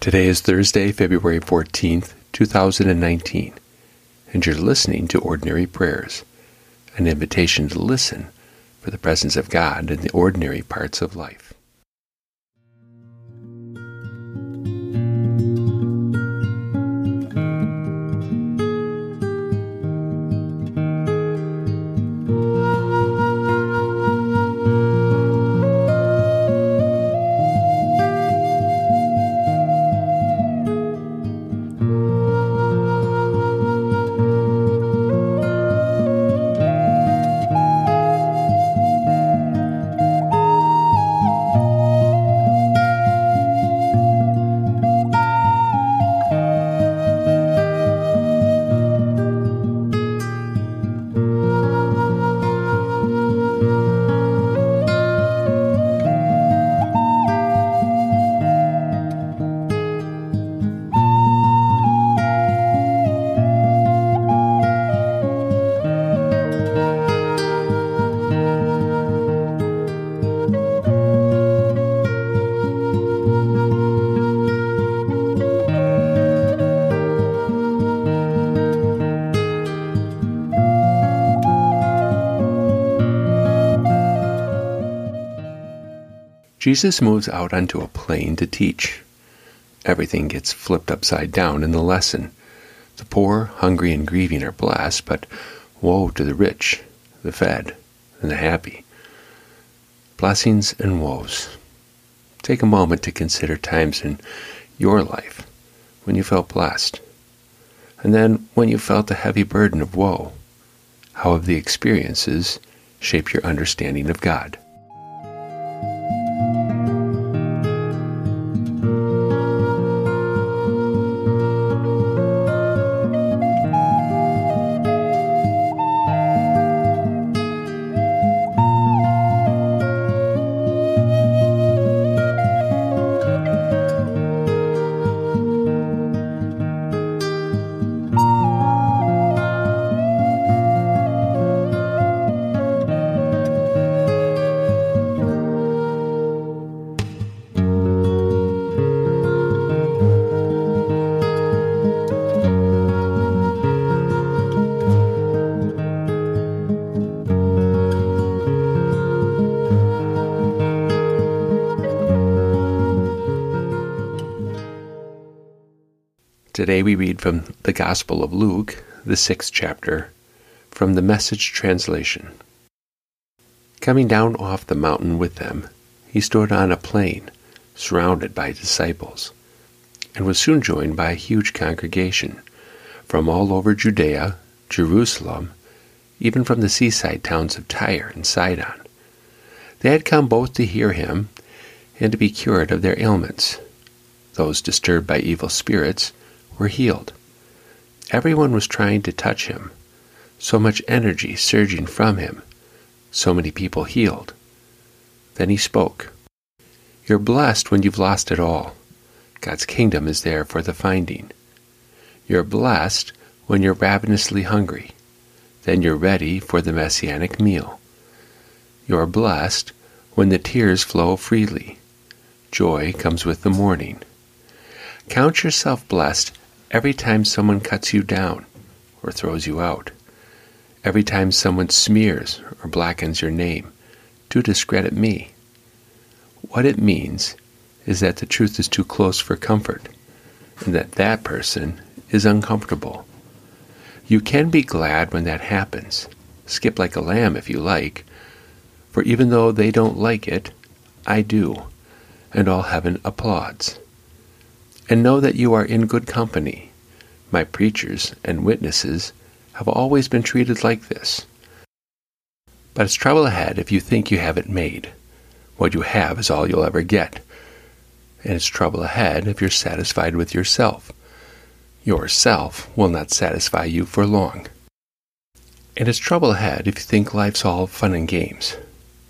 Today is Thursday, February 14th, 2019, and you're listening to Ordinary Prayers, an invitation to listen for the presence of God in the ordinary parts of life. Jesus moves out onto a plain to teach. Everything gets flipped upside down in the lesson. The poor, hungry, and grieving are blessed, but woe to the rich, the fed, and the happy. Blessings and woes. Take a moment to consider times in your life when you felt blessed, and then when you felt the heavy burden of woe. How have the experiences shaped your understanding of God? Today we read from the Gospel of Luke, the sixth chapter, from the Message translation. Coming down off the mountain with them, he stood on a plain, surrounded by disciples, and was soon joined by a huge congregation from all over Judea, Jerusalem, even from the seaside towns of Tyre and Sidon. They had come both to hear him and to be cured of their ailments. Those disturbed by evil spirits, were healed. Everyone was trying to touch him, so much energy surging from him, so many people healed. Then he spoke. You're blessed when you've lost it all. God's kingdom is there for the finding. You're blessed when you're ravenously hungry. Then you're ready for the messianic meal. You're blessed when the tears flow freely. Joy comes with the morning. Count yourself blessed Every time someone cuts you down or throws you out, every time someone smears or blackens your name to discredit me, what it means is that the truth is too close for comfort and that that person is uncomfortable. You can be glad when that happens. Skip like a lamb if you like, for even though they don't like it, I do, and all heaven applauds and know that you are in good company. My preachers and witnesses have always been treated like this. But it's trouble ahead if you think you have it made. What you have is all you'll ever get. And it's trouble ahead if you're satisfied with yourself. Yourself will not satisfy you for long. And it's trouble ahead if you think life's all fun and games.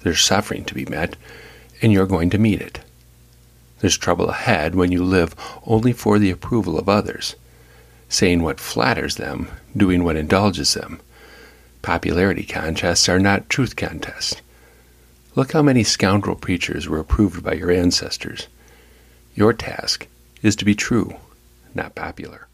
There's suffering to be met, and you're going to meet it. There's trouble ahead when you live only for the approval of others, saying what flatters them, doing what indulges them. Popularity contests are not truth contests. Look how many scoundrel preachers were approved by your ancestors. Your task is to be true, not popular.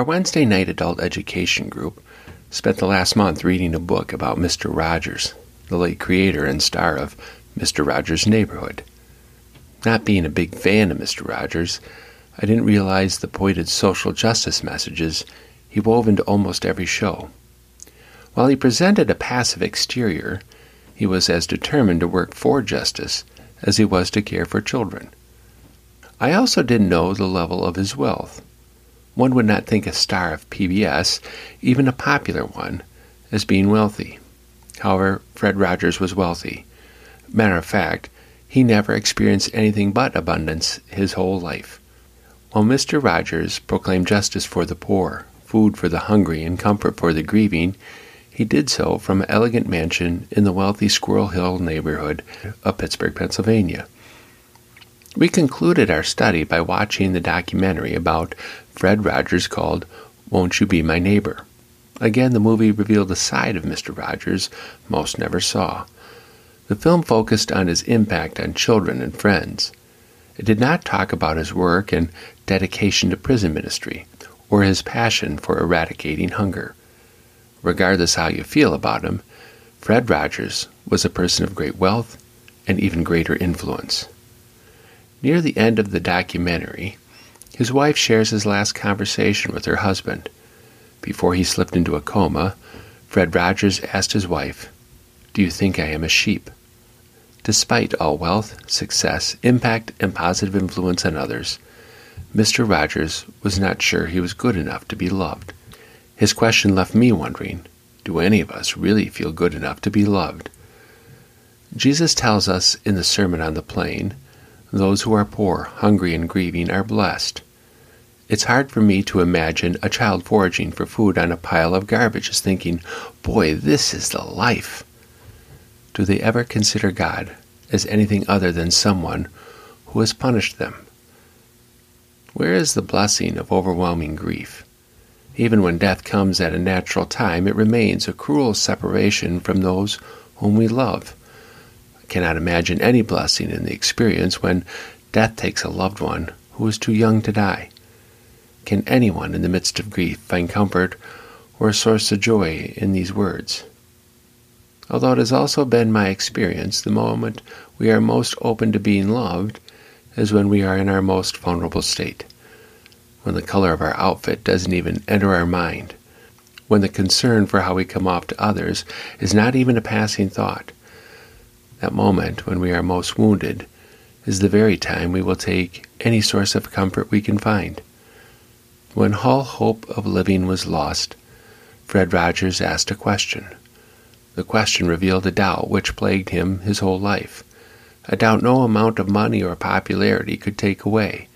Our Wednesday night adult education group spent the last month reading a book about Mr. Rogers, the late creator and star of Mr. Rogers' Neighborhood. Not being a big fan of Mr. Rogers, I didn't realize the pointed social justice messages he wove into almost every show. While he presented a passive exterior, he was as determined to work for justice as he was to care for children. I also didn't know the level of his wealth. One would not think a star of PBS, even a popular one, as being wealthy. However, Fred Rogers was wealthy. Matter of fact, he never experienced anything but abundance his whole life. While Mr. Rogers proclaimed justice for the poor, food for the hungry, and comfort for the grieving, he did so from an elegant mansion in the wealthy Squirrel Hill neighborhood of Pittsburgh, Pennsylvania. We concluded our study by watching the documentary about Fred Rogers called Won't You Be My Neighbor? Again, the movie revealed a side of Mr. Rogers most never saw. The film focused on his impact on children and friends. It did not talk about his work and dedication to prison ministry or his passion for eradicating hunger. Regardless how you feel about him, Fred Rogers was a person of great wealth and even greater influence. Near the end of the documentary, his wife shares his last conversation with her husband. Before he slipped into a coma, Fred Rogers asked his wife, Do you think I am a sheep? Despite all wealth, success, impact, and positive influence on others, Mr. Rogers was not sure he was good enough to be loved. His question left me wondering do any of us really feel good enough to be loved? Jesus tells us in the Sermon on the Plain those who are poor, hungry, and grieving are blessed. It's hard for me to imagine a child foraging for food on a pile of garbage, just thinking, boy, this is the life. Do they ever consider God as anything other than someone who has punished them? Where is the blessing of overwhelming grief? Even when death comes at a natural time, it remains a cruel separation from those whom we love cannot imagine any blessing in the experience when death takes a loved one who is too young to die. Can anyone in the midst of grief find comfort or a source of joy in these words? Although it has also been my experience, the moment we are most open to being loved is when we are in our most vulnerable state, when the color of our outfit doesn't even enter our mind, when the concern for how we come off to others is not even a passing thought, that moment when we are most wounded is the very time we will take any source of comfort we can find. When all hope of living was lost, Fred Rogers asked a question. The question revealed a doubt which plagued him his whole life, a doubt no amount of money or popularity could take away.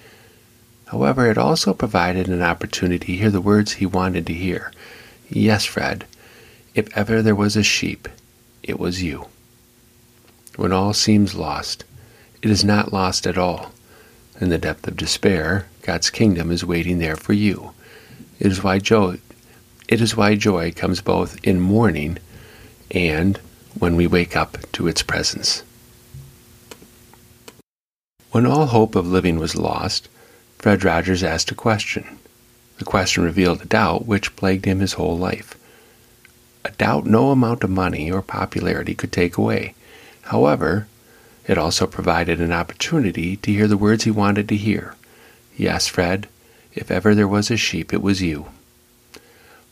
However, it also provided an opportunity to hear the words he wanted to hear. Yes, Fred, if ever there was a sheep, it was you. When all seems lost, it is not lost at all. In the depth of despair, God's kingdom is waiting there for you. It is why joy, it is why joy comes both in mourning and when we wake up to its presence. When all hope of living was lost, Fred Rogers asked a question. The question revealed a doubt which plagued him his whole life. A doubt no amount of money or popularity could take away. However, it also provided an opportunity to hear the words he wanted to hear. Yes, Fred, if ever there was a sheep, it was you.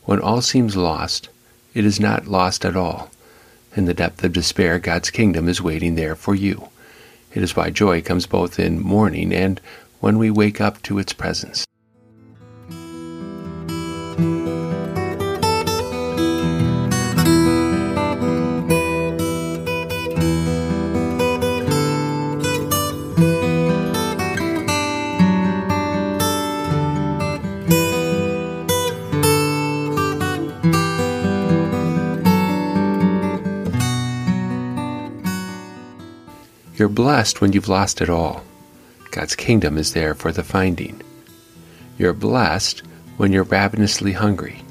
When all seems lost, it is not lost at all. In the depth of despair, God's kingdom is waiting there for you. It is why joy comes both in mourning and when we wake up to its presence. Blessed when you've lost it all. God's kingdom is there for the finding. You're blessed when you're ravenously hungry.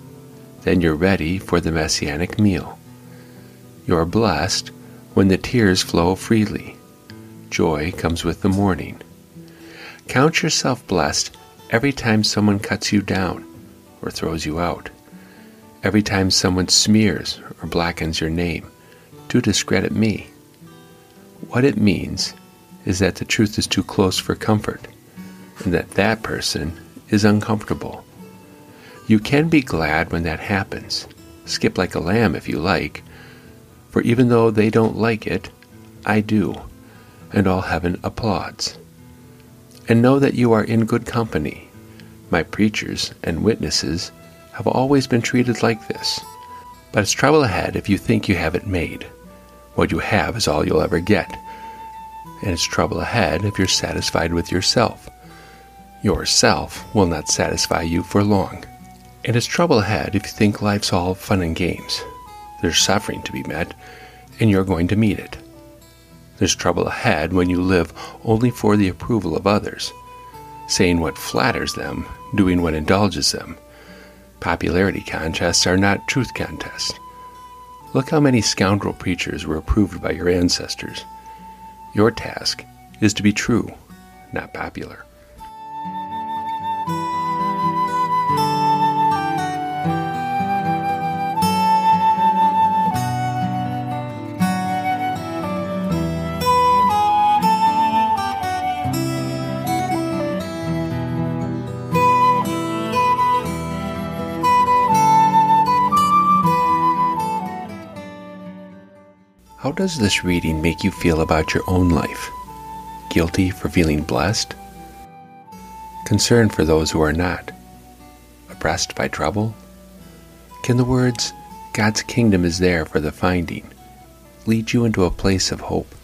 Then you're ready for the messianic meal. You're blessed when the tears flow freely. Joy comes with the morning. Count yourself blessed every time someone cuts you down or throws you out. Every time someone smears or blackens your name to discredit me. What it means is that the truth is too close for comfort, and that that person is uncomfortable. You can be glad when that happens. Skip like a lamb if you like, for even though they don't like it, I do, and all heaven applauds. And know that you are in good company. My preachers and witnesses have always been treated like this. But it's trouble ahead if you think you have it made. What you have is all you'll ever get. And it's trouble ahead if you're satisfied with yourself. Yourself will not satisfy you for long. And it's trouble ahead if you think life's all fun and games. There's suffering to be met, and you're going to meet it. There's trouble ahead when you live only for the approval of others, saying what flatters them, doing what indulges them. Popularity contests are not truth contests. Look how many scoundrel preachers were approved by your ancestors. Your task is to be true, not popular. How does this reading make you feel about your own life? Guilty for feeling blessed? Concerned for those who are not? Oppressed by trouble? Can the words, God's kingdom is there for the finding, lead you into a place of hope?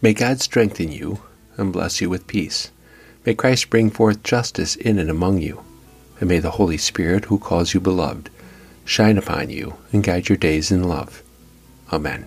May God strengthen you and bless you with peace. May Christ bring forth justice in and among you. And may the Holy Spirit, who calls you beloved, shine upon you and guide your days in love. Amen.